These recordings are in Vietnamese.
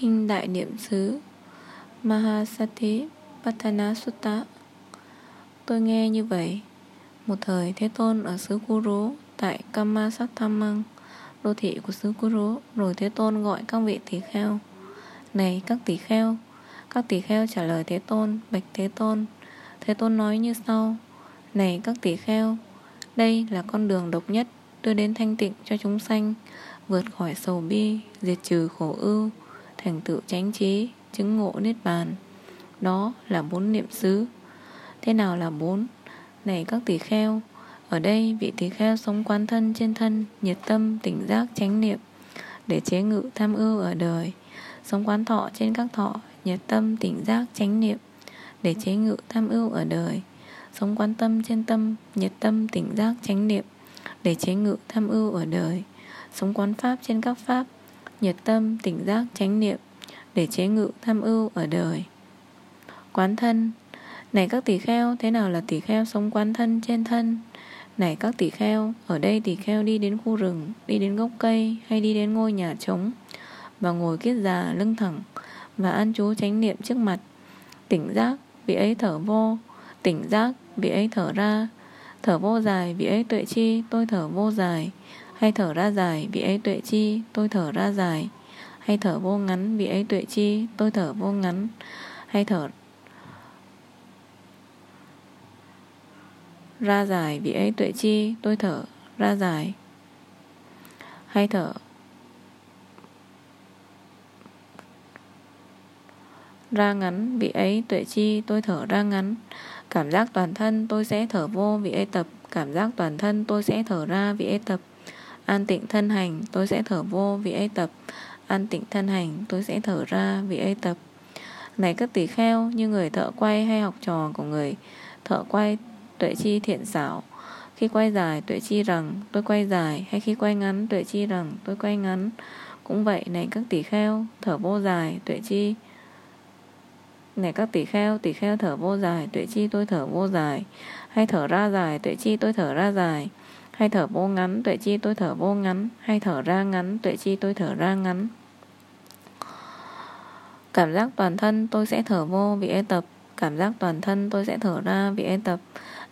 Kinh Đại Niệm xứ, Mahasati Patana Sutta Tôi nghe như vậy, Một thời Thế Tôn ở xứ Kuru Tại Kamasathamang, Đô thị của xứ Kuru, Rồi Thế Tôn gọi các vị tỷ kheo. Này các tỷ kheo, Các tỷ kheo trả lời Thế Tôn, Bạch Thế Tôn. Thế Tôn nói như sau, Này các tỷ kheo, Đây là con đường độc nhất Đưa đến thanh tịnh cho chúng sanh, Vượt khỏi sầu bi, Diệt trừ khổ ưu Thành tựu chánh trí, Chứng ngộ niết bàn. Đó là bốn niệm xứ. Thế nào là bốn? Này các tỷ kheo, Ở đây vị tỷ kheo sống quán thân trên thân, Nhiệt tâm, tỉnh giác, chánh niệm, Để chế ngự tham ưu ở đời. Sống quán thọ trên các thọ, Nhiệt tâm, tỉnh giác, chánh niệm, Để chế ngự tham ưu ở đời. Sống quán tâm trên tâm, Nhiệt tâm, tỉnh giác, chánh niệm, Để chế ngự tham ưu ở đời. Sống quán pháp trên các pháp Nhiệt tâm, tỉnh giác, chánh niệm Để chế ngự, tham ưu ở đời. Quán thân. Này các tỷ kheo, Thế nào là tỷ kheo sống quán thân trên thân? Này các tỷ kheo, Ở đây tỷ kheo đi đến khu rừng, Đi đến gốc cây hay đi đến ngôi nhà trống Và ngồi kiết già lưng thẳng Và an chú chánh niệm trước mặt. Tỉnh giác, Vị ấy thở vô. Tỉnh giác, Vị ấy thở ra. Thở vô dài, Vị ấy tuệ chi, Tôi thở vô dài hay thở ra dài vì ấy tuệ chi, tôi thở ra dài. Hay thở vô ngắn vì ấy tuệ chi, tôi thở vô ngắn. Hay thở ra dài vì ấy tuệ chi, tôi thở ra dài. Hay thở ra ngắn vị ấy tuệ chi, tôi thở ra ngắn. Cảm giác toàn thân tôi sẽ thở vô vị ấy tập. Cảm giác toàn thân tôi sẽ thở ra vị ấy tập. An tịnh thân hành tôi sẽ thở vô vị ấy tập An tịnh thân hành tôi sẽ thở ra vị ấy tập Này các tỷ kheo như người thợ quay hay học trò của người Thợ quay tuệ chi thiện xảo Khi quay dài tuệ chi rằng tôi quay dài Hay khi quay ngắn tuệ chi rằng tôi quay ngắn Cũng vậy này các tỷ kheo thở vô dài tuệ chi này các tỷ kheo, tỷ kheo thở vô dài, tuệ chi tôi thở vô dài. Hay thở ra dài, tuệ chi tôi thở ra dài. Hay thở vô ngắn, tuệ chi tôi thở vô ngắn. Hay thở ra ngắn, tuệ chi tôi thở ra ngắn. Cảm giác toàn thân tôi sẽ thở vô vị ê tập. Cảm giác toàn thân tôi sẽ thở ra vị ê tập.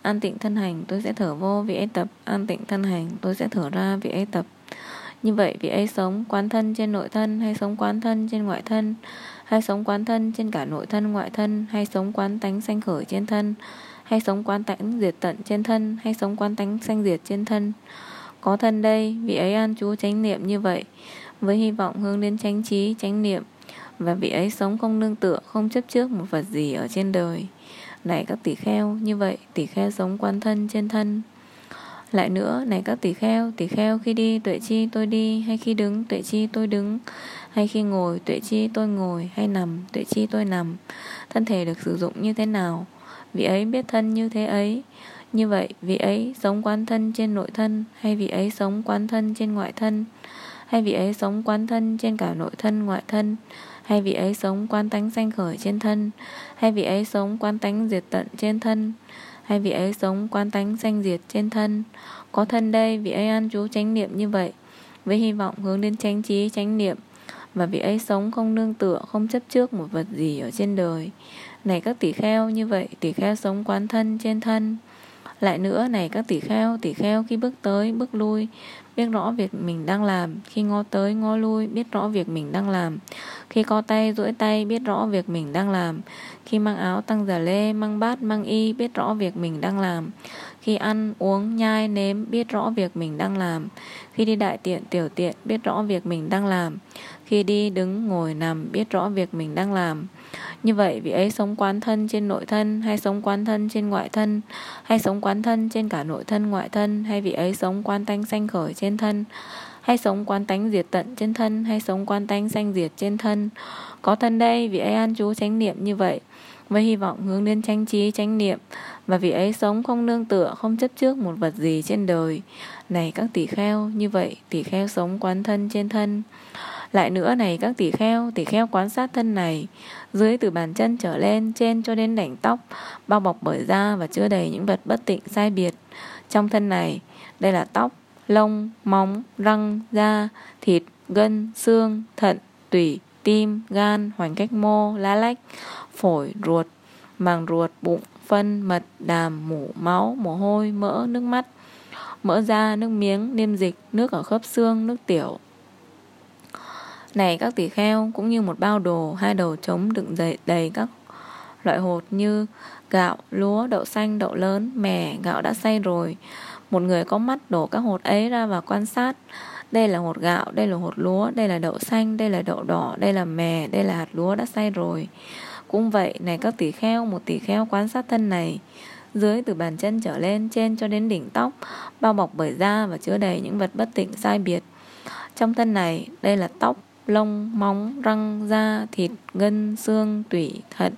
An tịnh thân hành tôi sẽ thở vô vị ê tập. An tịnh thân hành tôi sẽ thở ra vị ê tập. Như vậy vị ấy sống quán thân trên nội thân hay sống quán thân trên ngoại thân hay sống quán thân trên cả nội thân ngoại thân hay sống quán tánh sanh khởi trên thân hay sống quán tánh diệt tận trên thân, hay sống quán tánh sanh diệt trên thân. Có thân đây, vị ấy an chú chánh niệm như vậy, với hy vọng hướng đến chánh trí, chánh niệm. Và vị ấy sống không nương tựa, không chấp trước một vật gì ở trên đời. Này các tỷ kheo, như vậy tỷ kheo sống quan thân trên thân. Lại nữa, này các tỷ kheo tỷ kheo khi đi, tuệ chi tôi đi, hay khi đứng, tuệ chi tôi đứng. Hay khi ngồi, tuệ chi tôi ngồi, hay nằm, tuệ chi tôi nằm. Thân thể được sử dụng như thế nào? Vị ấy biết thân như thế ấy. Như vậy, vị ấy sống quán thân trên nội thân, hay vị ấy sống quán thân trên ngoại thân? Hay vị ấy sống quán thân trên cả nội thân, ngoại thân? Hay vị ấy sống quán tánh sanh khởi trên thân? Hay vị ấy sống quán tánh diệt tận trên thân? Hay vị ấy sống quán tánh sanh diệt trên thân? Có thân đây, vị ấy ăn trú chánh niệm như vậy, với hy vọng hướng đến chánh trí, chánh niệm. Và vị ấy sống không nương tựa, không chấp trước một vật gì ở trên đời này các tỷ kheo, như vậy tỷ kheo sống quán thân trên thân. Lại nữa, này các tỷ kheo tỷ kheo khi bước tới, bước lui, biết rõ việc mình đang làm. Khi ngó tới, ngó lui, biết rõ việc mình đang làm. Khi co tay, duỗi tay, biết rõ việc mình đang làm. Khi mang áo, tăng giả lê, mang bát, mang y, biết rõ việc mình đang làm khi ăn uống nhai nếm biết rõ việc mình đang làm. Khi đi đại tiện, tiểu tiện biết rõ việc mình đang làm. Khi đi đứng, ngồi, nằm biết rõ việc mình đang làm. Như vậy, vị ấy sống quán thân trên nội thân hay sống quán thân trên ngoại thân? Hay sống quán thân trên cả nội thân, ngoại thân? Hay vị ấy sống quán tánh sanh khởi trên thân? Hay sống quán tánh diệt tận trên thân? Hay sống quán tánh sanh diệt trên thân? Có thân đây, vị ấy an chú chánh niệm như vậy với hy vọng hướng đến tranh trí tranh niệm. Và vị ấy sống không nương tựa không chấp trước một vật gì trên đời. Này các tỷ kheo như vậy tỷ kheo sống quán thân trên thân. Lại nữa này các tỷ kheo, tỷ kheo quan sát thân này, dưới từ bàn chân trở lên, trên cho đến đảnh tóc, bao bọc bởi da và chứa đầy những vật bất tịnh sai biệt. Trong thân này, đây là tóc, lông, móng, răng, da, thịt, gân, xương, thận, tủy, tim, gan, hoành cách mô, lá lách, phổi, ruột, màng ruột, bụng, phân, mật, đàm, mủ, máu, mồ hôi, mỡ, nước mắt, mỡ da, nước miếng, niêm dịch, nước ở khớp xương, nước tiểu. Này các tỷ kheo cũng như một bao đồ, hai đầu trống đựng đầy, đầy các loại hột như gạo, lúa, đậu xanh, đậu lớn, mè, gạo đã xay rồi. Một người có mắt đổ các hột ấy ra và quan sát. Đây là hột gạo, đây là hột lúa, đây là đậu xanh, đây là đậu đỏ, đây là mè, đây là hạt lúa đã xay rồi. Cũng vậy, này các tỷ kheo, một tỷ kheo quan sát thân này. Dưới từ bàn chân trở lên, trên cho đến đỉnh tóc, bao bọc bởi da và chứa đầy những vật bất tịnh sai biệt. Trong thân này, đây là tóc, lông, móng, răng, da, thịt, gân, xương, tủy, thận,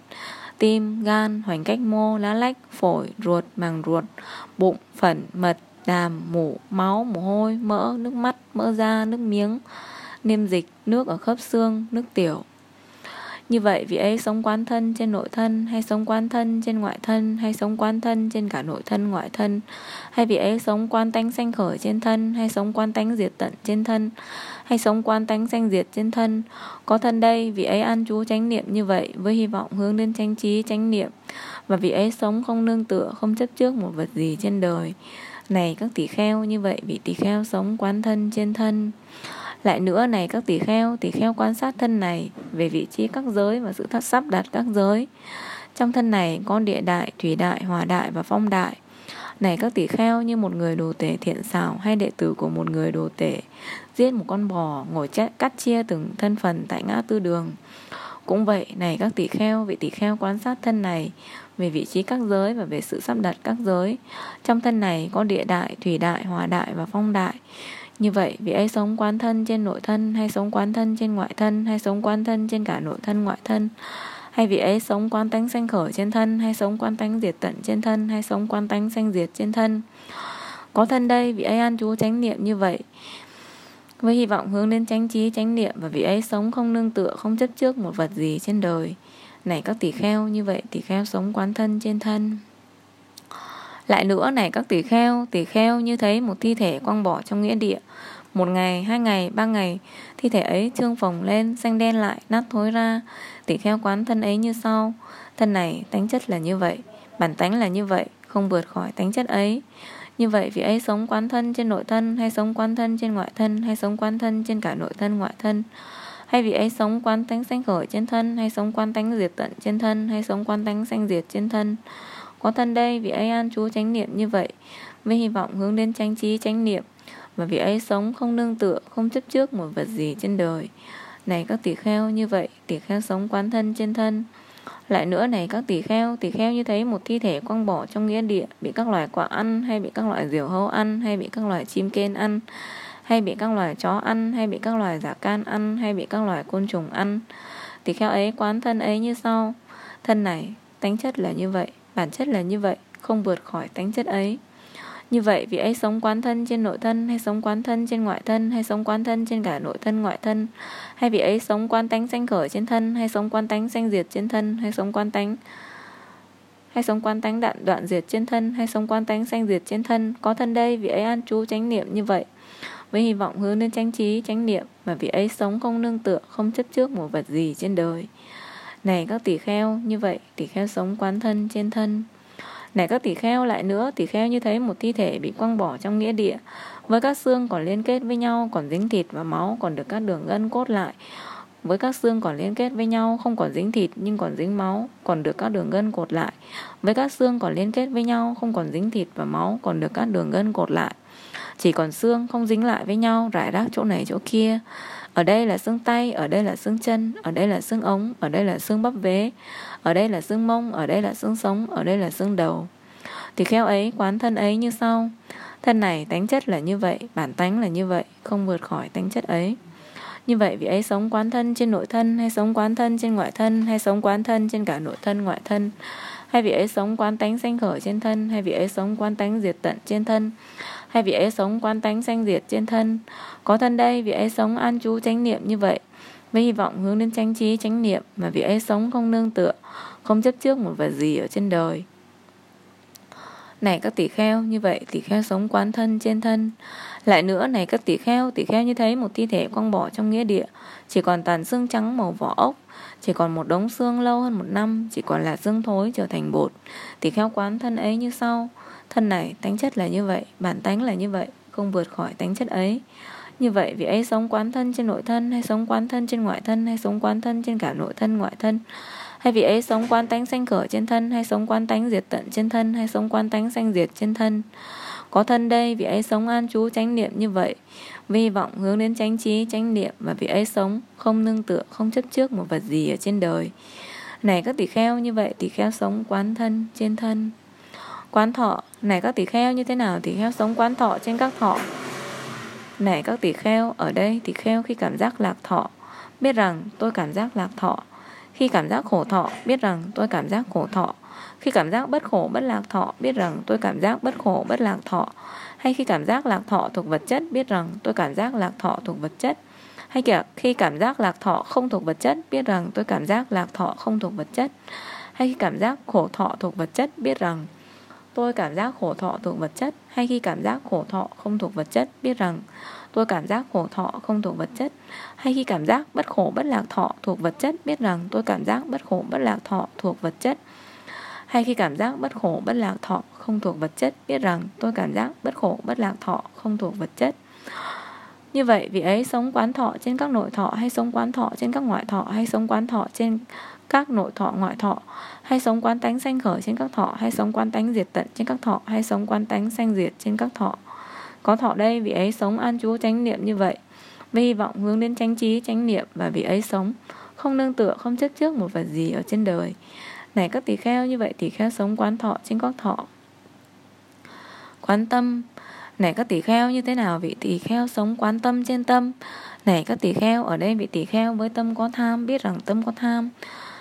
tim, gan, hoành cách mô, lá lách, phổi, ruột, màng ruột, bụng, phẩn, mật, đàm, mủ, máu, mồ hôi, mỡ, nước mắt, mỡ da, nước miếng, niêm dịch, nước ở khớp xương, nước tiểu. Như vậy vị ấy sống quán thân trên nội thân, hay sống quán thân trên ngoại thân, hay sống quán thân trên cả nội thân, ngoại thân. Hay vị ấy sống quan tánh sanh khởi trên thân, hay sống quan tánh diệt tận trên thân, hay sống quan tánh sanh diệt trên thân. Có thân đây, vị ấy an trú chánh niệm như vậy, với hy vọng hướng đến chánh trí, chánh niệm. Và vị ấy sống không nương tựa, không chấp trước một vật gì trên đời. Này các tỷ kheo, như vậy vị tỷ kheo sống quán thân trên thân lại nữa này các tỷ kheo, tỷ kheo quan sát thân này về vị trí các giới và sự thắt sắp đặt các giới. Trong thân này có địa đại, thủy đại, hòa đại và phong đại. Này các tỷ kheo như một người đồ tể thiện xảo hay đệ tử của một người đồ tể giết một con bò ngồi chết, cắt chia từng thân phần tại ngã tư đường. Cũng vậy, này các tỷ kheo, vị tỷ kheo quan sát thân này về vị trí các giới và về sự sắp đặt các giới. Trong thân này có địa đại, thủy đại, hòa đại và phong đại. Như vậy, vị ấy sống quán thân trên nội thân hay sống quán thân trên ngoại thân hay sống quán thân trên cả nội thân ngoại thân hay vị ấy sống quán tánh sanh khởi trên thân hay sống quán tánh diệt tận trên thân hay sống quán tánh sanh diệt trên thân. Có thân đây, vị ấy an trú chánh niệm như vậy với hy vọng hướng đến chánh trí chánh niệm và vị ấy sống không nương tựa không chấp trước một vật gì trên đời này các tỷ kheo như vậy tỷ kheo sống quán thân trên thân lại nữa này các tỷ kheo, tỷ kheo như thấy một thi thể quăng bỏ trong nghĩa địa. Một ngày, hai ngày, ba ngày, thi thể ấy trương phồng lên, xanh đen lại, nát thối ra. Tỷ kheo quán thân ấy như sau. Thân này, tánh chất là như vậy, bản tánh là như vậy, không vượt khỏi tánh chất ấy. Như vậy vị ấy sống quán thân trên nội thân hay sống quán thân trên ngoại thân hay sống quán thân trên cả nội thân ngoại thân hay vị ấy sống quán tánh sanh khởi trên thân hay sống quán tánh diệt tận trên thân hay sống quán tánh sanh diệt trên thân có thân đây, vị ấy an trú chánh niệm như vậy, với hy vọng hướng đến chánh trí, chánh niệm. Và vị ấy sống không nương tựa, không chấp trước một vật gì trên đời. Này các tỷ kheo, như vậy tỷ kheo sống quán thân trên thân. Lại nữa này các tỷ kheo tỷ kheo như thấy một thi thể quăng bỏ trong nghĩa địa, bị các loài quả ăn, hay bị các loài diều hâu ăn, hay bị các loài chim kên ăn, hay bị các loài chó ăn, hay bị các loài giả can ăn, hay bị các loài côn trùng ăn. Tỷ kheo ấy quán thân ấy như sau. Thân này, tánh chất là như vậy. Bản chất là như vậy, không vượt khỏi tánh chất ấy. Như vậy, vị ấy sống quán thân trên nội thân hay sống quán thân trên ngoại thân hay sống quán thân trên cả nội thân ngoại thân hay vị ấy sống quán tánh sanh khởi trên thân hay sống quán tánh sanh diệt trên thân hay sống quán tánh hay sống quán tánh đoạn đoạn diệt trên thân hay sống quán tánh sanh diệt trên thân có thân đây vị ấy an trú chánh niệm như vậy với hy vọng hướng đến chánh trí chánh niệm mà vị ấy sống không nương tựa không chấp trước một vật gì trên đời này các tỷ kheo, như vậy tỷ kheo sống quán thân trên thân. Này các tỷ kheo lại nữa, tỷ kheo như thấy một thi thể bị quăng bỏ trong nghĩa địa, với các xương còn liên kết với nhau, còn dính thịt và máu, còn được các đường gân cốt lại. Với các xương còn liên kết với nhau, không còn dính thịt nhưng còn dính máu, còn được các đường gân cột lại. Với các xương còn liên kết với nhau, không còn dính thịt và máu, còn được các đường gân cột lại. Chỉ còn xương không dính lại với nhau, rải rác chỗ này chỗ kia. Ở đây là xương tay, ở đây là xương chân, ở đây là xương ống, ở đây là xương bắp vế, ở đây là xương mông, ở đây là xương sống, ở đây là xương đầu. Thì kheo ấy, quán thân ấy như sau. Thân này tánh chất là như vậy, bản tánh là như vậy, không vượt khỏi tánh chất ấy. Như vậy vị ấy sống quán thân trên nội thân hay sống quán thân trên ngoại thân hay sống quán thân trên cả nội thân ngoại thân hay vị ấy sống quán tánh sanh khởi trên thân hay vị ấy sống quán tánh diệt tận trên thân hay vị ấy sống quán tánh sanh diệt trên thân? Có thân đây, vị ấy sống an trú chánh niệm như vậy. Với hy vọng hướng đến chánh trí, chánh niệm mà vị ấy sống không nương tựa, không chấp trước một vật gì ở trên đời. Này các tỷ kheo, như vậy tỷ kheo sống quán thân trên thân. Lại nữa, này các tỷ kheo tỷ kheo như thấy một thi thể quăng bỏ trong nghĩa địa. Chỉ còn tàn xương trắng màu vỏ ốc, chỉ còn một đống xương lâu hơn một năm, chỉ còn là xương thối trở thành bột. Tỷ kheo quán thân ấy như sau thân này, tánh chất là như vậy, bản tánh là như vậy, không vượt khỏi tánh chất ấy. Như vậy, vị ấy sống quán thân trên nội thân, hay sống quán thân trên ngoại thân, hay sống quán thân trên cả nội thân, ngoại thân? Hay vị ấy sống quán tánh sanh khởi trên thân, hay sống quán tánh diệt tận trên thân, hay sống quán tánh sanh diệt trên thân? Có thân đây, vị ấy sống an trú chánh niệm như vậy. Vi vọng hướng đến chánh trí, chánh niệm và vị ấy sống, không nương tựa, không chấp trước một vật gì ở trên đời. Này, các tỷ kheo, như vậy tỷ kheo sống quán thân trên thân quán thọ này các tỷ kheo như thế nào tỷ kheo sống quán thọ trên các thọ này các tỷ kheo ở đây tỷ kheo khi cảm giác lạc thọ biết rằng tôi cảm giác lạc thọ khi cảm giác khổ thọ biết rằng tôi cảm giác khổ thọ khi cảm giác bất khổ bất lạc thọ biết rằng tôi cảm giác bất khổ bất lạc thọ hay khi cảm giác lạc thọ thuộc vật chất biết rằng tôi cảm giác lạc thọ thuộc vật chất hay kìa khi cảm giác lạc thọ không thuộc vật chất biết rằng tôi cảm giác lạc thọ không thuộc vật chất hay khi cảm giác khổ thọ thuộc vật chất biết rằng tôi cảm giác khổ thọ thuộc vật chất, hay khi cảm giác khổ thọ không thuộc vật chất, biết rằng tôi cảm giác khổ thọ không thuộc vật chất. Hay khi cảm giác bất khổ bất lạc thọ thuộc vật chất, biết rằng tôi cảm giác bất khổ bất lạc thọ thuộc vật chất. Hay khi cảm giác bất khổ bất lạc thọ không thuộc vật chất, biết rằng tôi cảm giác bất khổ bất lạc thọ không thuộc vật chất. Như vậy, vị ấy sống quán thọ trên các nội thọ, hay sống quán thọ trên các ngoại thọ, hay sống quán thọ trên các nội thọ ngoại thọ. Hay sống quán tánh sanh khởi trên các thọ, hay sống quán tánh diệt tận trên các thọ, hay sống quán tánh sanh diệt trên các thọ. Có thọ đây, vị ấy sống an trú chánh niệm như vậy. Với hy vọng hướng đến chánh trí, chánh niệm và vị ấy sống. Không nương tựa, không chấp trước một vật gì ở trên đời. Này, các tỳ kheo, như vậy tỳ kheo sống quán thọ trên các thọ. Quán tâm. Này, các tỷ kheo, như thế nào vị tỷ kheo sống quán tâm trên tâm? Này, các tỷ kheo, ở đây vị tỷ kheo với tâm có tham, biết rằng tâm có tham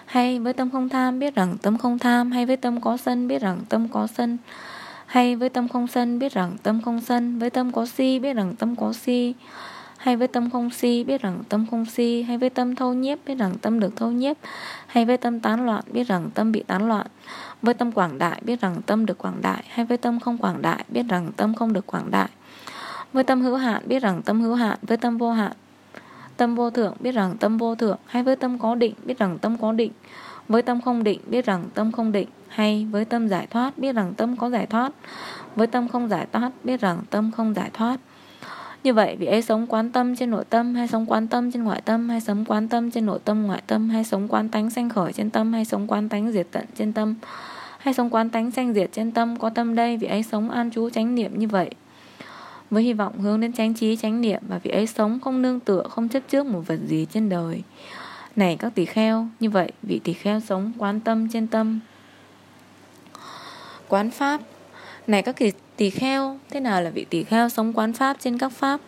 hay với tâm không tham biết rằng tâm không tham hay với tâm có sân biết rằng tâm có sân hay với tâm không sân biết rằng tâm không sân với tâm có si biết rằng tâm có si hay với tâm không si biết rằng tâm không si hay với tâm thâu nhiếp biết rằng tâm được thâu nhiếp hay với tâm tán loạn biết rằng tâm bị tán loạn với tâm quảng đại biết rằng tâm được quảng đại hay với tâm không quảng đại biết rằng tâm không được quảng đại với tâm hữu hạn biết rằng tâm hữu hạn với tâm vô hạn tâm vô thượng, biết rằng tâm vô thượng, hay với tâm có định, biết rằng tâm có định. Với tâm không định, biết rằng tâm không định. Hay với tâm giải thoát, biết rằng tâm có giải thoát. Với tâm không giải thoát, biết rằng tâm không giải thoát. Như vậy, vị ấy sống quán tâm trên nội tâm, hay sống quán tâm trên ngoại tâm, hay sống quán tâm trên nội tâm, ngoại tâm, hay sống quán tánh sanh khởi trên tâm, hay sống quán tánh diệt tận trên tâm, hay sống quán tánh sanh diệt trên tâm, có tâm đây, vị ấy sống an trú chánh niệm như vậy với hy vọng hướng đến chánh trí, chánh niệm và vị ấy sống không nương tựa, không chấp trước một vật gì trên đời. Này các tỷ kheo, như vậy vị tỷ kheo sống quán tâm trên tâm. Quán pháp. Này các tỷ kheo, thế nào là vị tỷ kheo sống quán pháp trên các pháp?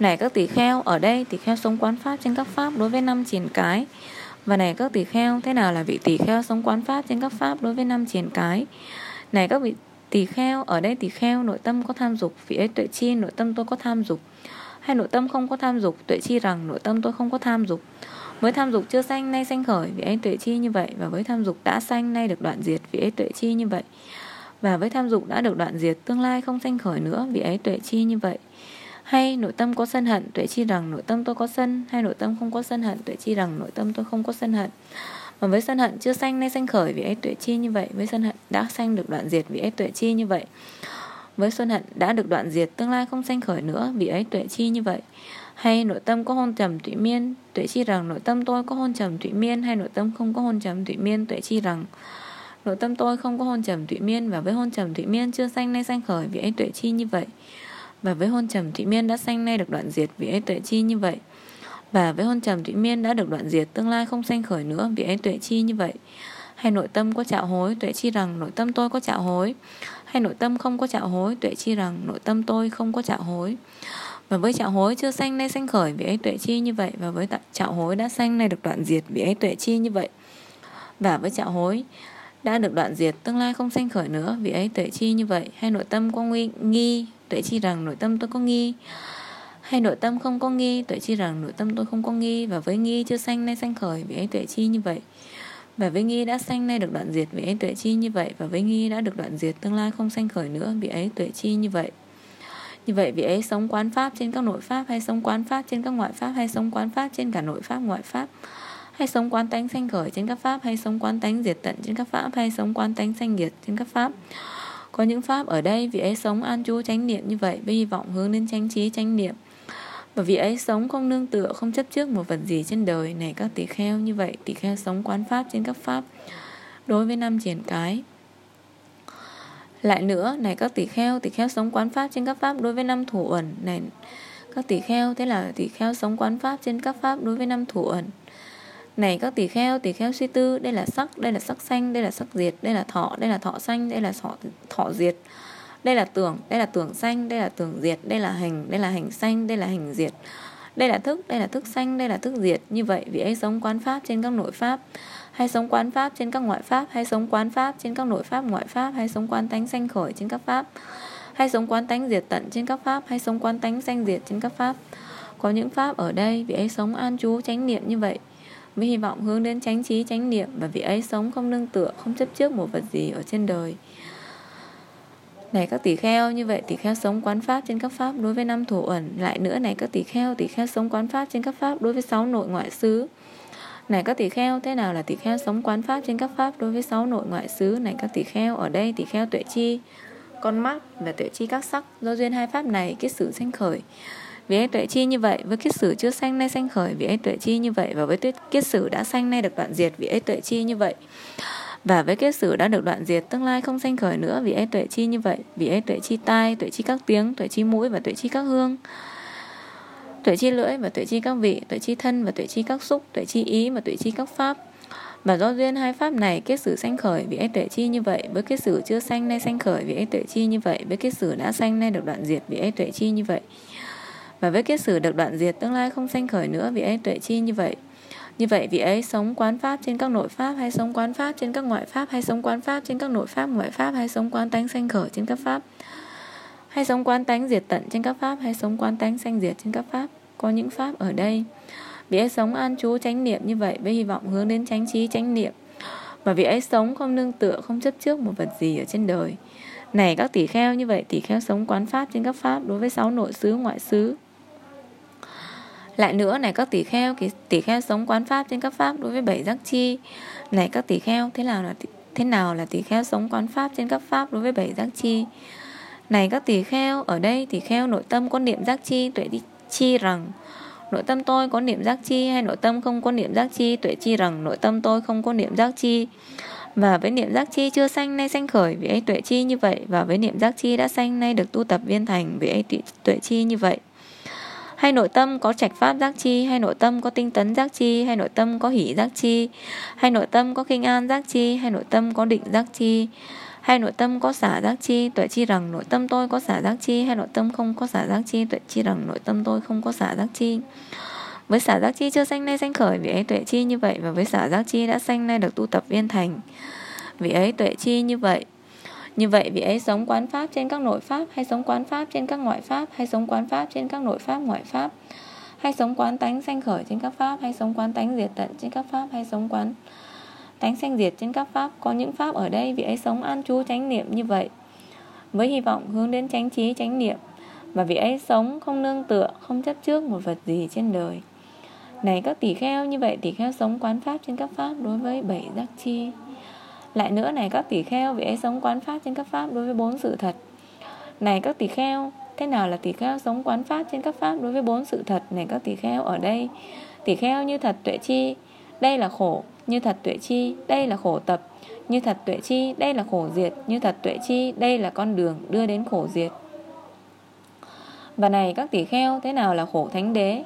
Này các tỷ kheo, ở đây tỷ kheo sống quán pháp trên các pháp đối với năm triển cái. Và này các tỷ kheo, thế nào là vị tỷ kheo sống quán pháp trên các pháp đối với năm triển cái? Này các vị tỳ kheo, ở đây tỳ kheo, nội tâm có tham dục vì ấy tuệ chi, nội tâm tôi có tham dục. Hay nội tâm không có tham dục, tuệ chi rằng nội tâm tôi không có tham dục. Với tham dục chưa sanh, nay sanh khởi vì ấy tuệ chi như vậy. Và với tham dục đã sanh, nay được đoạn diệt vì ấy tuệ chi như vậy. Và với tham dục đã được đoạn diệt, tương lai không sanh khởi nữa vì ấy tuệ chi như vậy. Hay nội tâm có sân hận, tuệ chi rằng nội tâm tôi có sân. Hay nội tâm không có sân hận, tuệ chi rằng nội tâm tôi không có sân hận và với sân hận chưa sanh nay sanh khởi vì ấy tuệ chi như vậy. Với sân hận đã sanh được đoạn diệt vì ấy tuệ chi như vậy. Với sân hận đã được đoạn diệt, tương lai không sanh khởi nữa vì ấy tuệ chi như vậy. Hay nội tâm có hôn trầm tụy miên, tuệ chi rằng nội tâm tôi có hôn trầm tụy miên hay nội tâm không có hôn trầm tụy miên, tuệ chi rằng nội tâm tôi không có hôn trầm tụy miên. Và với hôn trầm tụy miên chưa sanh nay sanh khởi vì ấy tuệ chi như vậy. Và với hôn trầm tụy miên đã sanh nay được đoạn diệt vì ấy tuệ chi như vậy và với hôn trầm thủy miên đã được đoạn diệt tương lai không sanh khởi nữa vì ấy tuệ chi như vậy. Hay nội tâm có trạo hối tuệ chi rằng nội tâm tôi có trạo hối. Hay nội tâm không có trạo hối tuệ chi rằng nội tâm tôi không có trạo hối. Và với trạo hối chưa sanh nay sanh khởi vì ấy tuệ chi như vậy và với trạo hối đã sanh nay được đoạn diệt vì ấy tuệ chi như vậy. Và với trạo hối đã được đoạn diệt tương lai không sanh khởi nữa vì ấy tuệ chi như vậy. Hay nội tâm có nguy, nghi tuệ chi rằng nội tâm tôi có nghi hay nội tâm không có nghi, tuệ chi rằng nội tâm tôi không có nghi, và với nghi chưa sanh nay sanh khởi, vì ấy tuệ chi như vậy. Và với nghi đã sanh nay được đoạn diệt, vì ấy tuệ chi như vậy, và với nghi đã được đoạn diệt, tương lai không sanh khởi nữa, vì ấy tuệ chi như vậy. Như vậy vị ấy sống quán pháp trên các nội pháp, hay sống quán pháp trên các ngoại pháp, hay sống quán pháp trên cả nội pháp, ngoại pháp, hay sống quán tánh sanh khởi trên các pháp, hay sống quán tánh diệt tận trên các pháp, hay sống quán tánh sanh diệt trên các pháp. Có những pháp ở đây vị ấy sống an trú chánh niệm như vậy, với hy vọng hướng đến chánh trí, chánh niệm và vị ấy, sống không nương tựa, không chấp trước một vật gì trên đời. Này các tỷ kheo, như vậy tỷ kheo sống quán pháp trên các pháp. Đối với năm triển cái. Lại nữa, này các tỷ kheo tỷ kheo sống quán pháp trên các pháp đối với năm thủ ẩn. Này các tỷ kheo, thế là tỷ kheo sống quán pháp trên các pháp đối với năm thủ ẩn. Này các tỷ kheo tỷ kheo suy tư, đây là sắc, đây là sắc xanh, đây là sắc diệt, đây là thọ, đây là thọ xanh, đây là thọ thọ diệt đây là tưởng, đây là tưởng xanh đây là tưởng diệt, đây là hành, đây là hành xanh đây là hành diệt. Đây là thức, đây là thức xanh đây là thức diệt. Như vậy, vị ấy sống quán pháp trên các nội pháp, hay sống quán pháp trên các ngoại pháp, hay sống quán pháp trên các nội pháp ngoại pháp, hay sống quán tánh sanh khởi trên các pháp, hay sống quán tánh diệt tận trên các pháp, hay sống quán tánh sanh diệt trên các pháp. Có những pháp ở đây, vị ấy sống an trú, chánh niệm như vậy, với hy vọng hướng đến chánh trí, chánh niệm, và vị ấy sống không nương tựa, không chấp trước một vật gì ở trên đời này, các tỷ kheo, như vậy tỷ kheo sống quán pháp trên các pháp đối với năm thủ ẩn. Lại nữa này, các tỷ kheo tỷ kheo sống quán pháp trên các pháp đối với sáu nội ngoại xứ. Này, các tỷ kheo, thế nào là tỷ kheo sống quán pháp trên các pháp đối với sáu nội ngoại xứ? Này, các tỷ kheo, ở đây tỷ kheo tuệ chi, con mắt và tuệ chi các sắc do duyên hai pháp này, kết sử sanh khởi. Vì ấy tuệ chi như vậy, với kết sử chưa sanh nay sanh khởi. Vì ấy tuệ chi như vậy và với kết sử đã sanh nay được đoạn diệt. Vì ấy tuệ chi như vậy và với kết sử đã được đoạn diệt tương lai không sanh khởi nữa vì ấy tuệ chi như vậy vì ấy tuệ chi tai tuệ chi các tiếng tuệ chi mũi và tuệ chi các hương tuệ chi lưỡi và tuệ chi các vị tuệ chi thân và tuệ chi các xúc tuệ chi ý và tuệ chi các pháp và do duyên hai pháp này kết sử sanh khởi vì ấy tuệ chi như vậy với kết sử chưa sanh nay sanh khởi vì ấy tuệ chi như vậy với kết sử đã sanh nay được đoạn diệt vì ấy tuệ chi như vậy và với kết sử được đoạn diệt tương lai không sanh khởi nữa vì ấy tuệ chi như vậy như vậy vị ấy sống quán pháp trên các nội pháp hay sống quán pháp trên các ngoại pháp hay sống quán pháp trên các nội pháp, ngoại pháp hay sống quán tánh sanh khởi trên các pháp? Hay sống quán tánh diệt tận trên các pháp hay sống quán tánh sanh diệt trên các pháp? Có những pháp ở đây. Vị ấy sống an trú chánh niệm như vậy với hy vọng hướng đến chánh trí, chánh niệm. Và vị ấy sống không nương tựa, không chấp trước một vật gì ở trên đời. Này các tỷ kheo, như vậy tỷ kheo sống quán pháp trên các pháp đối với sáu nội xứ, ngoại xứ lại nữa này, các tỷ kheo tỷ kheo sống quán pháp trên các pháp đối với bảy giác chi. Này, các tỷ kheo, thế nào là thế nào là tỷ kheo sống quán pháp trên các pháp đối với bảy giác chi? Này, các tỷ kheo, ở đây tỷ kheo nội tâm có niệm giác chi, tuệ chi rằng nội tâm tôi có niệm giác chi hay nội tâm không có niệm giác chi? Tuệ chi rằng nội tâm tôi không có niệm giác chi. Và với niệm giác chi chưa sanh nay sanh khởi, vì ấy tuệ chi như vậy. Và với niệm giác chi đã sanh nay được tu tập viên thành, vì ấy tuệ chi như vậy hay nội tâm có trạch pháp giác chi, hay nội tâm có tinh tấn giác chi, hay nội tâm có hỷ giác chi, hay nội tâm có kinh an giác chi, hay nội tâm có định giác chi, hay nội tâm có xả giác chi, tuệ chi rằng nội tâm tôi có xả giác chi, hay nội tâm không có xả giác chi, tuệ chi rằng nội tâm tôi không có xả giác chi. Với xả giác chi chưa sanh nay sanh khởi vì ấy tuệ chi như vậy, và với xả giác chi đã sanh nay được tu tập viên thành vì ấy tuệ chi như vậy như vậy, vị ấy sống quán pháp trên các nội pháp, hay sống quán pháp trên các ngoại pháp, hay sống quán pháp trên các nội pháp, ngoại pháp, hay sống quán tánh sanh khởi trên các pháp, hay sống quán tánh diệt tận trên các pháp, hay sống quán tánh sanh diệt trên các pháp. Có những pháp ở đây, vị ấy sống an trú chánh niệm như vậy, với hy vọng hướng đến chánh trí, chánh niệm. Và vị ấy sống không nương tựa, không chấp trước một vật gì trên đời. Này các tỷ kheo, như vậy tỷ kheo sống quán pháp trên các pháp đối với bảy giác chi lại nữa này, các tỷ kheo vì ấy sống quán pháp trên các pháp đối với bốn sự thật. Này, các tỷ kheo, thế nào là tỷ kheo sống quán pháp trên các pháp đối với bốn sự thật? Này, các tỷ kheo ở đây. Tỷ kheo như thật tuệ chi, đây là khổ. Như thật tuệ chi, đây là khổ tập. Như thật tuệ chi, đây là khổ diệt. Như thật tuệ chi, đây là con đường đưa đến khổ diệt. Và này, các tỷ kheo, thế nào là khổ thánh đế?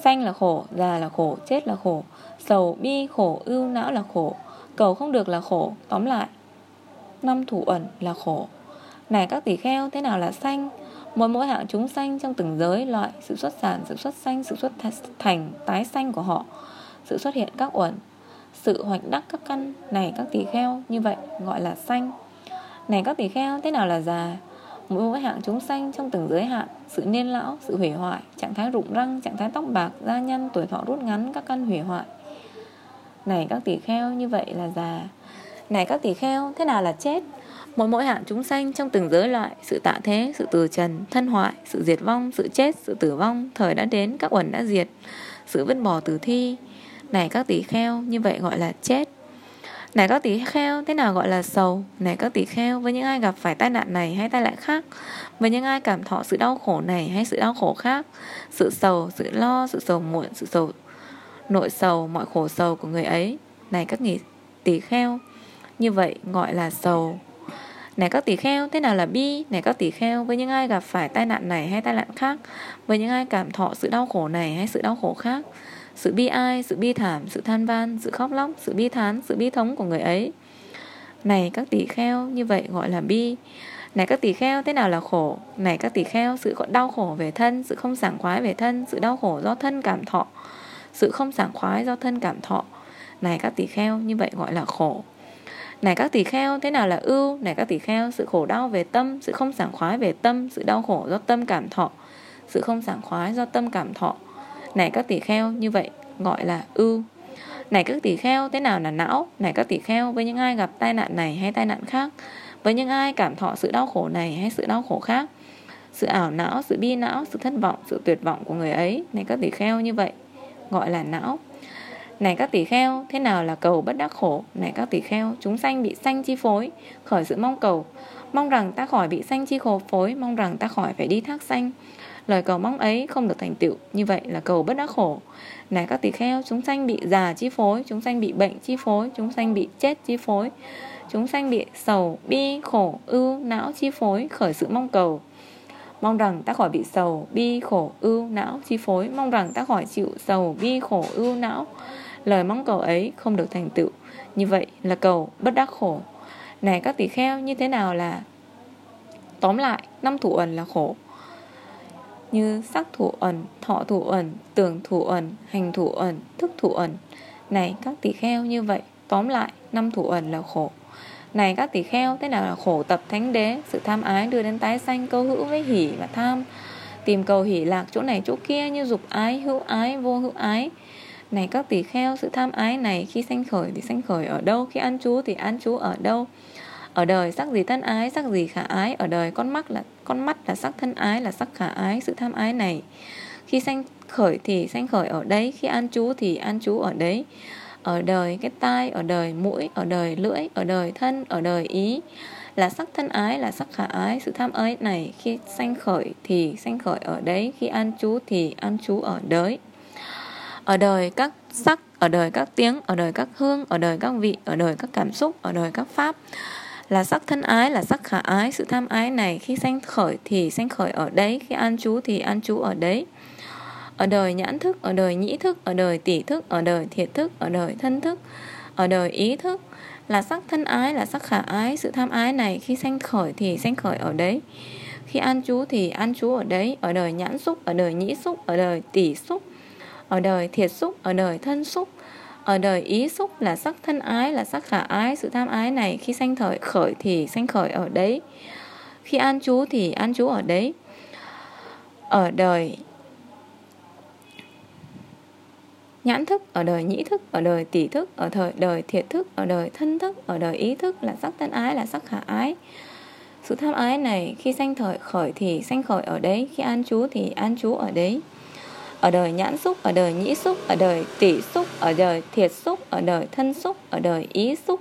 Sanh là khổ, già là khổ, chết là khổ. Sầu, bi, khổ, ưu não là khổ cầu không được là khổ, tóm lại, năm thủ ẩn là khổ. Này, các tỷ kheo, thế nào là sanh? Mỗi mỗi hạng chúng sanh trong từng giới loại sự xuất sản, sự xuất sanh, sự xuất thành, tái sanh của họ, sự xuất hiện các uẩn, sự hoạch đắc các căn. Này, các tỷ kheo, như vậy gọi là sanh. Này, các tỷ kheo, thế nào là già? Mỗi mỗi hạng chúng sanh trong từng giới hạn, sự niên lão, sự hủy hoại, trạng thái rụng răng, trạng thái tóc bạc, da nhăn, tuổi thọ rút ngắn, các căn hủy hoại này, các tỷ kheo, như vậy là già. Này, các tỷ kheo, thế nào là chết? Mỗi mỗi hạng chúng sanh trong từng giới loại, sự tạ thế, sự từ trần, thân hoại, sự diệt vong, sự chết, sự tử vong, thời đã đến, các uẩn đã diệt, sự vứt bỏ tử thi. Này, các tỷ kheo, như vậy gọi là chết. Này, các tỷ kheo, thế nào gọi là sầu? Này, các tỷ kheo, với những ai gặp phải tai nạn này hay tai nạn khác? Với những ai cảm thọ sự đau khổ này hay sự đau khổ khác? Sự sầu, sự lo, sự sầu muộn, sự sầu nội sầu mọi khổ sầu của người ấy này các nghỉ tỷ kheo như vậy gọi là sầu này các tỷ kheo, thế nào là bi? Này các tỷ kheo, với những ai gặp phải tai nạn này hay tai nạn khác, với những ai cảm thọ sự đau khổ này hay sự đau khổ khác, sự bi ai, sự bi thảm, sự than van, sự khóc lóc, sự bi thán, sự bi thống của người ấy. Này các tỷ kheo, như vậy gọi là bi. Này các tỷ kheo, thế nào là khổ? Này các tỷ kheo, sự đau khổ về thân, sự không sảng khoái về thân, sự đau khổ do thân cảm thọ, sự không sảng khoái do thân cảm thọ. Này các tỷ kheo, như vậy gọi là khổ. Này các tỷ kheo, thế nào là ưu? Này các tỷ kheo, sự khổ đau về tâm, sự không sảng khoái về tâm, sự đau khổ do tâm cảm thọ, sự không sảng khoái do tâm cảm thọ. Này các tỷ kheo, như vậy gọi là ưu. Này các tỷ kheo, thế nào là não? Này các tỷ kheo, với những ai gặp tai nạn này hay tai nạn khác, với những ai cảm thọ sự đau khổ này hay sự đau khổ khác, sự ảo não, sự bi não, sự thất vọng, sự tuyệt vọng của người ấy, này các tỷ kheo như vậy gọi là não. Này các tỷ kheo, thế nào là cầu bất đắc khổ? Này các tỷ kheo, chúng sanh bị sanh chi phối, khởi sự mong cầu, mong rằng ta khỏi bị sanh chi khổ phối, mong rằng ta khỏi phải đi thác sanh. Lời cầu mong ấy không được thành tựu, như vậy là cầu bất đắc khổ. Này các tỷ kheo, chúng sanh bị già chi phối, chúng sanh bị bệnh chi phối, chúng sanh bị chết chi phối, chúng sanh bị sầu, bi, khổ, ưu, não chi phối, khởi sự mong cầu. Mong rằng ta khỏi bị sầu, bi, khổ, ưu, não chi phối, mong rằng ta khỏi chịu sầu, bi, khổ, ưu, não. Lời mong cầu ấy không được thành tựu. Như vậy là cầu bất đắc khổ. Này các tỷ kheo như thế nào là? Tóm lại năm thủ ẩn là khổ. Như sắc thủ ẩn thọ thủ ẩn tưởng thủ ẩn hành thủ ẩn thức thủ ẩn. Này các tỷ kheo như vậy tóm lại năm thủ ẩn là khổ này các tỷ kheo thế nào là khổ tập thánh đế sự tham ái đưa đến tái sanh câu hữu với hỉ và tham tìm cầu hỉ lạc chỗ này chỗ kia như dục ái hữu ái vô hữu ái này các tỷ kheo, sự tham ái này khi sanh khởi thì sanh khởi ở đâu, khi ăn chú thì ăn chú ở đâu. Ở đời sắc gì thân ái, sắc gì khả ái, ở đời con mắt là con mắt là sắc thân ái là sắc khả ái, sự tham ái này. Khi sanh khởi thì sanh khởi ở đấy, khi ăn chú thì ăn chú ở đấy. Ở đời cái tai, ở đời mũi, ở đời lưỡi, ở đời thân, ở đời ý là sắc thân ái là sắc khả ái sự tham ái này khi sanh khởi thì sanh khởi ở đấy khi ăn chú thì ăn chú ở đấy ở đời các sắc ở đời các tiếng ở đời các hương ở đời các vị ở đời các cảm xúc ở đời các pháp là sắc thân ái là sắc khả ái sự tham ái này khi sanh khởi thì sanh khởi ở đấy khi an trú thì an trú ở đấy ở đời nhãn thức, ở đời nhĩ thức, ở đời tỷ thức, ở đời thiệt thức, ở đời thân thức, ở đời ý thức. Là sắc thân ái, là sắc khả ái. Sự tham ái này khi sanh khởi thì sanh khởi ở đấy. Khi an trú thì an trú ở đấy. Ở đời nhãn xúc, ở đời nhĩ xúc, ở đời tỷ xúc, ở đời thiệt xúc, ở đời thân xúc. Ở đời ý xúc là sắc thân ái, là sắc khả ái. Sự tham ái này khi sanh thời, khởi thì sanh khởi ở đấy. Khi an trú thì an trú ở đấy. Ở đời nhãn thức ở đời nhĩ thức, ở đời tỷ thức, ở thời đời thiệt thức, ở đời thân thức, ở đời ý thức là sắc thân ái, là sắc khả ái. Sự tham ái này khi sanh thời khởi thì sanh khởi ở đấy, khi an trú thì an trú ở đấy. Ở đời nhãn xúc, ở đời nhĩ xúc, ở đời tỷ xúc, ở đời thiệt xúc, ở đời thân xúc, ở đời ý xúc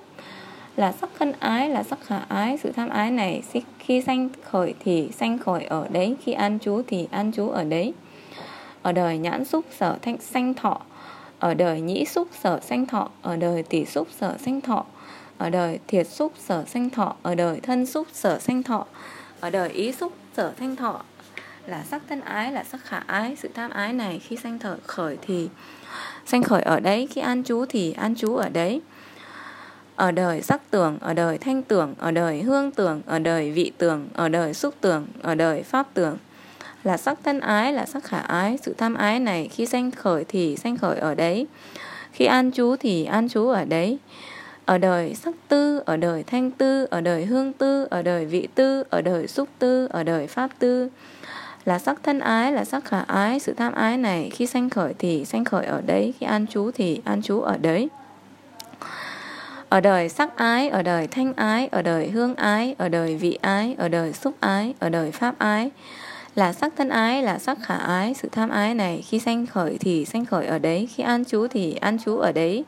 là sắc thân ái, là sắc khả ái. Sự tham ái này khi sanh khởi thì sanh khởi ở đấy, khi an trú thì an trú ở đấy. Ở đời nhãn xúc sở thanh, sanh thọ ở đời nhĩ xúc sở sanh thọ, ở đời tỷ xúc sở sanh thọ. Ở đời thiệt xúc sở sanh thọ, ở đời thân xúc sở sanh thọ. Ở đời ý xúc sở sanh thọ là sắc thân ái, là sắc khả ái, sự tham ái này khi sanh thở khởi thì, sanh khởi ở đấy, khi an trú thì an trú ở đấy. Ở đời sắc tưởng, ở đời thanh tưởng, ở đời hương tưởng, ở đời vị tưởng, ở đời xúc tưởng, ở đời pháp tưởng là sắc thân ái là sắc khả ái sự tham ái này khi sanh khởi thì sanh khởi ở đấy khi an trú thì an trú ở đấy ở đời sắc tư ở đời thanh tư ở đời hương tư ở đời vị tư ở đời xúc tư ở đời pháp tư là sắc thân ái là sắc khả ái sự tham ái này khi sanh khởi thì sanh khởi ở đấy khi an trú thì an trú ở đấy ở đời sắc ái ở đời thanh ái ở đời hương ái ở đời vị ái ở đời xúc ái ở đời pháp ái là sắc thân ái là sắc khả ái sự tham ái này khi sanh khởi thì sanh khởi ở đấy khi an trú thì an trú ở đấy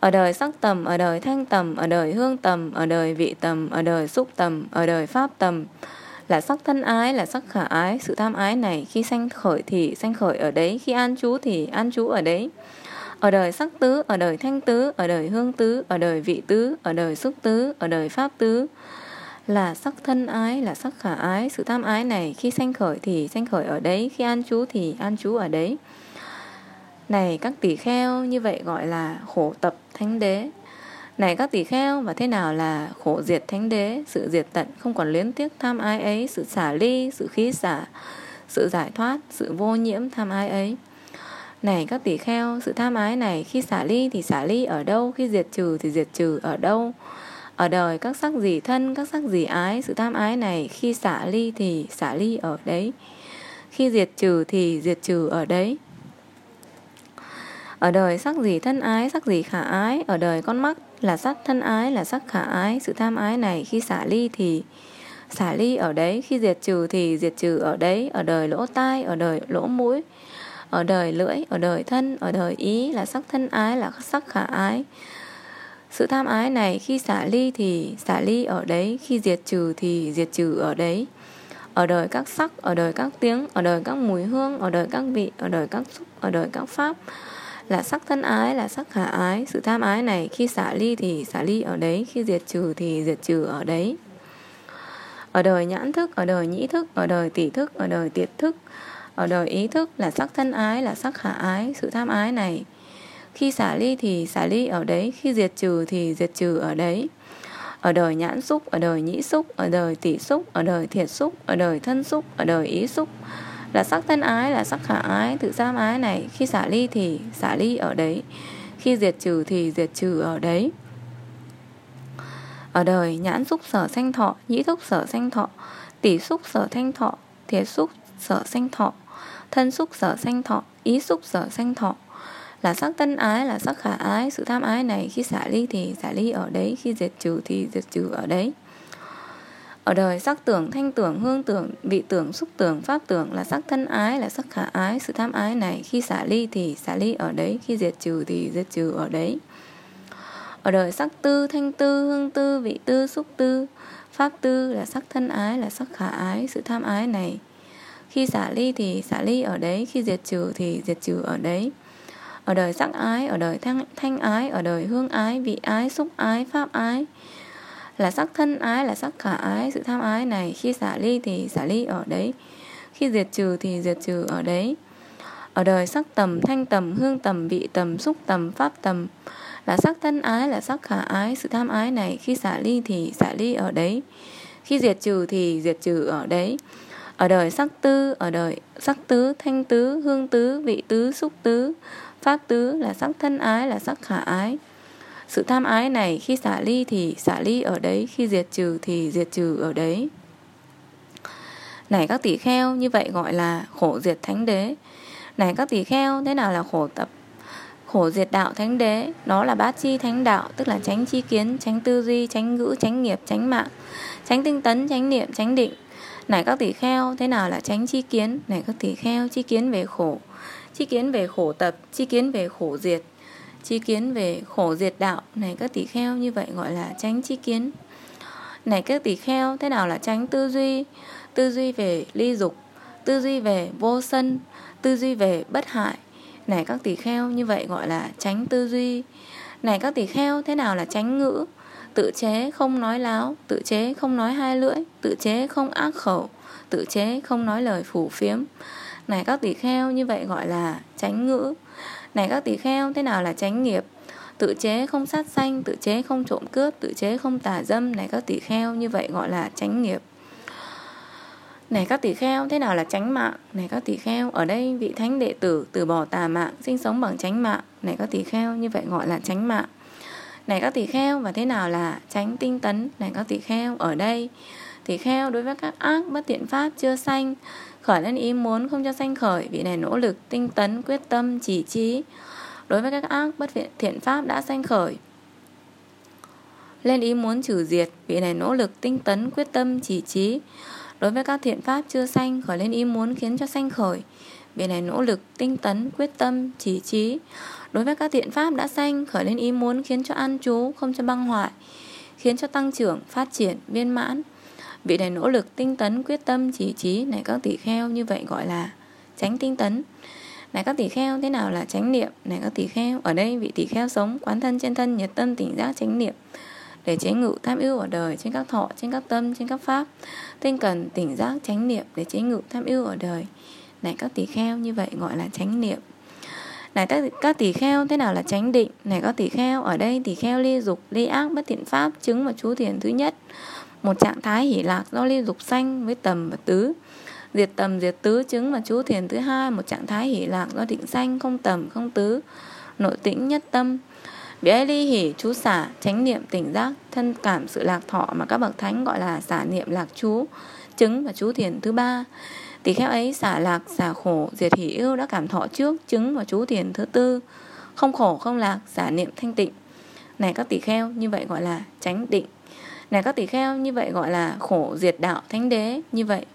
ở đời sắc tầm ở đời thanh tầm ở đời hương tầm ở đời vị tầm ở đời xúc tầm ở đời pháp tầm là sắc thân ái là sắc khả ái sự tham ái này khi sanh khởi thì sanh khởi ở đấy khi an trú thì an trú ở đấy ở đời sắc tứ ở đời thanh tứ ở đời hương tứ ở đời vị tứ ở đời xúc tứ ở đời pháp tứ là sắc thân ái, là sắc khả ái, sự tham ái này, khi sanh khởi thì sanh khởi ở đấy, khi an trú thì an trú ở đấy. Này, các tỷ kheo, như vậy gọi là khổ tập thánh đế. Này, các tỷ kheo, và thế nào là khổ diệt thánh đế? Sự diệt tận không còn luyến tiếc tham ái ấy, sự xả ly, sự khí xả, sự giải thoát, sự vô nhiễm tham ái ấy. Này, các tỷ kheo, sự tham ái này, khi xả ly thì xả ly ở đâu? Khi diệt trừ thì diệt trừ ở đâu? Ở đời, các sắc gì thân, các sắc gì ái, sự tham ái này khi xả ly thì xả ly ở đấy. Khi diệt trừ thì diệt trừ ở đấy. Ở đời sắc gì thân ái sắc gì khả ái. Ở đời, con mắt là sắc thân ái, là sắc khả ái. Sự tham ái này khi xả ly thì xả ly ở đấy. Khi diệt trừ thì diệt trừ ở đấy. Ở đời, lỗ tai, ở đời, lỗ mũi. Ở đời, lưỡi, ở đời thân, ở đời ý là sắc thân ái, là sắc khả ái sự tham ái này khi xả ly thì xả ly ở đấy, khi diệt trừ thì diệt trừ ở đấy. Ở đời các sắc, ở đời các tiếng, ở đời các mùi hương, ở đời các vị, ở đời các xúc, ở đời các pháp. Là sắc thân ái, là sắc khả ái. Sự tham ái này khi xả ly thì xả ly ở đấy, khi diệt trừ thì diệt trừ ở đấy. Ở đời nhãn thức, ở đời nhĩ thức, ở đời tỷ thức, ở đời tiệt thức, ở đời ý thức là sắc thân ái, là sắc khả ái. Sự tham ái này khi xả ly thì xả ly ở đấy, khi diệt trừ thì diệt trừ ở đấy. Ở đời nhãn xúc, ở đời nhĩ xúc, ở đời tỷ xúc, ở đời thiệt xúc, ở đời thân xúc, ở đời ý xúc. Là sắc thân ái, là sắc khả ái, tự giam ái này. Khi xả ly thì xả ly ở đấy. Khi diệt trừ thì diệt trừ ở đấy. Ở đời nhãn xúc sở sanh thọ, nhĩ xúc sở sanh thọ tỷ xúc sở thanh thọ, thiệt xúc sở sanh thọ, thân xúc sở sanh thọ, ý xúc sở sanh thọ là sắc tân ái, là sắc khả ái, sự tham ái này khi xả ly thì xả ly ở đấy, khi diệt trừ thì diệt trừ ở đấy. Ở đời, sắc tưởng, thanh tưởng, hương tưởng, vị tưởng, xúc tưởng, pháp tưởng là sắc thân ái, là sắc khả ái, sự tham ái này khi xả ly thì xả ly ở đấy, khi diệt trừ thì diệt trừ ở đấy. Ở đời, sắc tư, thanh tư, hương tư, vị tư, xúc tư, pháp tư là sắc thân ái, là sắc khả ái, sự tham ái này. Khi xả ly thì xả ly ở đấy, khi diệt trừ thì diệt trừ ở đấy ở đời sắc ái ở đời thanh, thanh ái ở đời hương ái vị ái xúc ái pháp ái. Là sắc thân ái là sắc khả ái sự tham ái này khi xả ly thì xả ly ở đấy. Khi diệt trừ thì diệt trừ ở đấy. Ở đời sắc tầm thanh tầm hương tầm vị tầm xúc tầm pháp tầm. Là sắc thân ái là sắc khả ái sự tham ái này khi xả ly thì xả ly ở đấy. Khi diệt trừ thì diệt trừ ở đấy. Ở đời sắc tư ở đời sắc tứ thanh tứ hương tứ vị tứ xúc tứ pháp tứ là sắc thân ái, là sắc khả ái. Sự tham ái này, khi xả ly thì xả ly ở đấy, khi diệt trừ thì diệt trừ ở đấy. Này các tỷ kheo, như vậy gọi là khổ diệt thánh đế. Này các tỷ kheo, thế nào là khổ tập? Khổ diệt đạo thánh đế đó là bát chi thánh đạo, tức là tránh chi kiến tránh tư duy tránh ngữ tránh nghiệp tránh mạng tránh tinh tấn tránh niệm tránh định. Này các tỷ kheo, thế nào là tránh chi kiến? Này các tỷ kheo, chi kiến về khổ chi kiến về khổ tập, chi kiến về khổ diệt. Chi kiến về khổ diệt đạo, này các tỷ kheo như vậy gọi là tránh chi kiến. Này các tỷ kheo, thế nào là tránh tư duy? Tư duy về ly dục, tư duy về vô sân, tư duy về bất hại. Này các tỷ kheo, như vậy gọi là tránh tư duy. Này các tỷ kheo, thế nào là tránh ngữ? Tự chế không nói láo, tự chế không nói hai lưỡi, tự chế không ác khẩu, tự chế không nói lời phủ phiếm này, các tỷ kheo, như vậy gọi là tránh ngữ. Này, các tỷ kheo, thế nào là tránh nghiệp? Tự chế không sát sanh, tự chế không trộm cướp, tự chế không tà dâm. Này, các tỷ kheo, như vậy gọi là tránh nghiệp. Này, các tỷ kheo, thế nào là tránh mạng? Này, các tỷ kheo, ở đây vị thánh đệ tử từ bỏ tà mạng, sinh sống bằng tránh mạng. Này, các tỷ kheo, như vậy gọi là tránh mạng. Này, các tỷ kheo, và thế nào là tránh tinh tấn? Này, các tỷ kheo, ở đây tỷ kheo đối với các ác bất tiện pháp chưa sanh khởi lên ý muốn không cho sanh khởi, vị này nỗ lực, tinh tấn, quyết tâm, chỉ trí. Đối với các ác bất thiện pháp đã sanh khởi, lên ý muốn trừ diệt, vị này nỗ lực, tinh tấn, quyết tâm, chỉ trí. Đối với các thiện pháp chưa sanh, khởi lên ý muốn khiến cho sanh khởi, vị này nỗ lực, tinh tấn, quyết tâm, chỉ trí. Đối với các thiện pháp đã sanh, khởi lên ý muốn khiến cho an trú, không cho băng hoại, khiến cho tăng trưởng, phát triển, viên mãn vị này nỗ lực tinh tấn quyết tâm chỉ trí này các tỷ kheo như vậy gọi là tránh tinh tấn. Này các tỷ kheo thế nào là chánh niệm? Này các tỷ kheo ở đây vị tỷ kheo sống quán thân trên thân nhiệt tâm tỉnh giác chánh niệm. Để chế ngự tham ưu ở đời trên các thọ trên các tâm trên các pháp. Tinh cần tỉnh giác chánh niệm để chế ngự tham ưu ở đời. Này các tỷ kheo như vậy gọi là chánh niệm. Này các, các tỷ kheo thế nào là chánh định? Này các tỷ kheo ở đây tỷ kheo ly dục ly ác bất thiện pháp chứng và chú thiền thứ nhất một trạng thái hỷ lạc do ly dục sanh với tầm và tứ. Diệt tầm, diệt tứ, chứng và chú thiền thứ hai, một trạng thái hỷ lạc do định sanh, không tầm, không tứ. Nội tĩnh nhất tâm. Bị ấy ly hỷ chú xả, chánh niệm tỉnh giác, thân cảm sự lạc thọ mà các bậc thánh gọi là xả niệm lạc chú, chứng và chú thiền thứ ba. Tỷ kheo ấy xả lạc, xả khổ, diệt hỷ ưu đã cảm thọ trước, chứng và chú thiền thứ tư. Không khổ, không lạc, xả niệm thanh tịnh. Này các tỷ kheo, như vậy gọi là chánh định này, các tỷ kheo, như vậy gọi là khổ diệt đạo thánh đế, như vậy.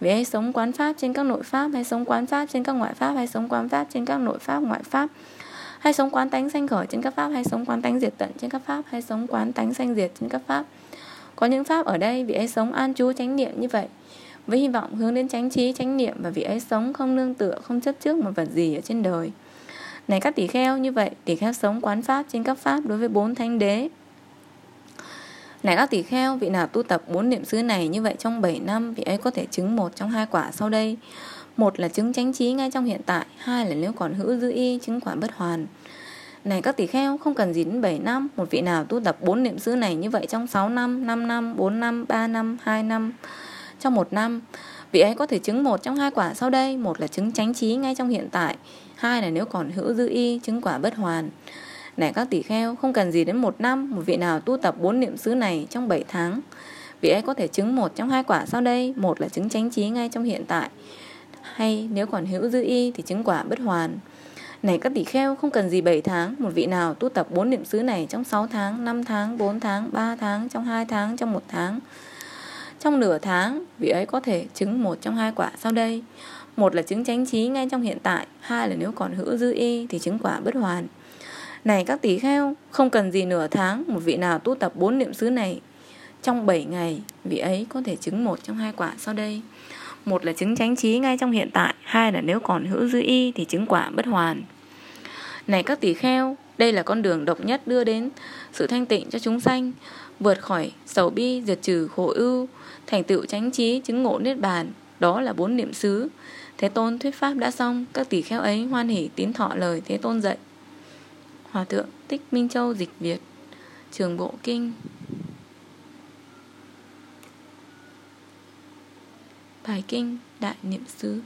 Vì hay sống quán pháp trên các nội pháp hay sống quán pháp trên các ngoại pháp hay sống quán pháp trên các nội pháp, ngoại pháp. Hay sống quán tánh sanh khởi trên các pháp hay sống quán tánh diệt tận trên các pháp hay sống quán tánh sanh diệt trên các pháp. Có những pháp ở đây vị ấy sống an trú chánh niệm như vậy. Với hy vọng hướng đến chánh trí, chánh niệm và vị ấy sống không nương tựa, không chấp trước một vật gì ở trên đời. Này, các tỷ kheo, như vậy tỷ kheo sống quán pháp trên các pháp đối với bốn thánh đế này các tỷ kheo, vị nào tu tập bốn niệm xứ này như vậy trong 7 năm, vị ấy có thể chứng một trong hai quả sau đây. Một là chứng chánh trí ngay trong hiện tại, hai là nếu còn hữu dư y, chứng quả bất hoàn. Này các tỷ kheo, không cần gì đến 7 năm, một vị nào tu tập bốn niệm xứ này như vậy trong 6 năm, 5 năm, 4 năm, 3 năm, 2 năm, trong một năm, vị ấy có thể chứng một trong hai quả sau đây, một là chứng chánh trí ngay trong hiện tại, hai là nếu còn hữu dư y, chứng quả bất hoàn. Này các tỷ kheo, không cần gì đến một năm, một vị nào tu tập bốn niệm xứ này trong 7 tháng. Vị ấy có thể chứng một trong hai quả sau đây, một là chứng chánh trí ngay trong hiện tại, hay nếu còn hữu dư y thì chứng quả bất hoàn. Này các tỷ kheo, không cần gì 7 tháng, một vị nào tu tập bốn niệm xứ này trong 6 tháng, 5 tháng, 4 tháng, 3 tháng, trong 2 tháng, trong một tháng. Trong nửa tháng, vị ấy có thể chứng một trong hai quả sau đây. Một là chứng chánh trí ngay trong hiện tại, hai là nếu còn hữu dư y thì chứng quả bất hoàn. Này các tỷ kheo, không cần gì nửa tháng, một vị nào tu tập bốn niệm xứ này trong 7 ngày, vị ấy có thể chứng một trong hai quả sau đây. Một là chứng chánh trí ngay trong hiện tại, hai là nếu còn hữu dư y thì chứng quả bất hoàn. Này các tỷ kheo, đây là con đường độc nhất đưa đến sự thanh tịnh cho chúng sanh, vượt khỏi sầu bi, diệt trừ khổ ưu, thành tựu chánh trí, chứng ngộ niết bàn, đó là bốn niệm xứ. Thế Tôn thuyết pháp đã xong, các tỷ kheo ấy hoan hỷ tín thọ lời Thế Tôn dạy. Hòa thượng Tích Minh Châu dịch Việt, Trường Bộ Kinh. Bài Kinh Đại Niệm Xứ.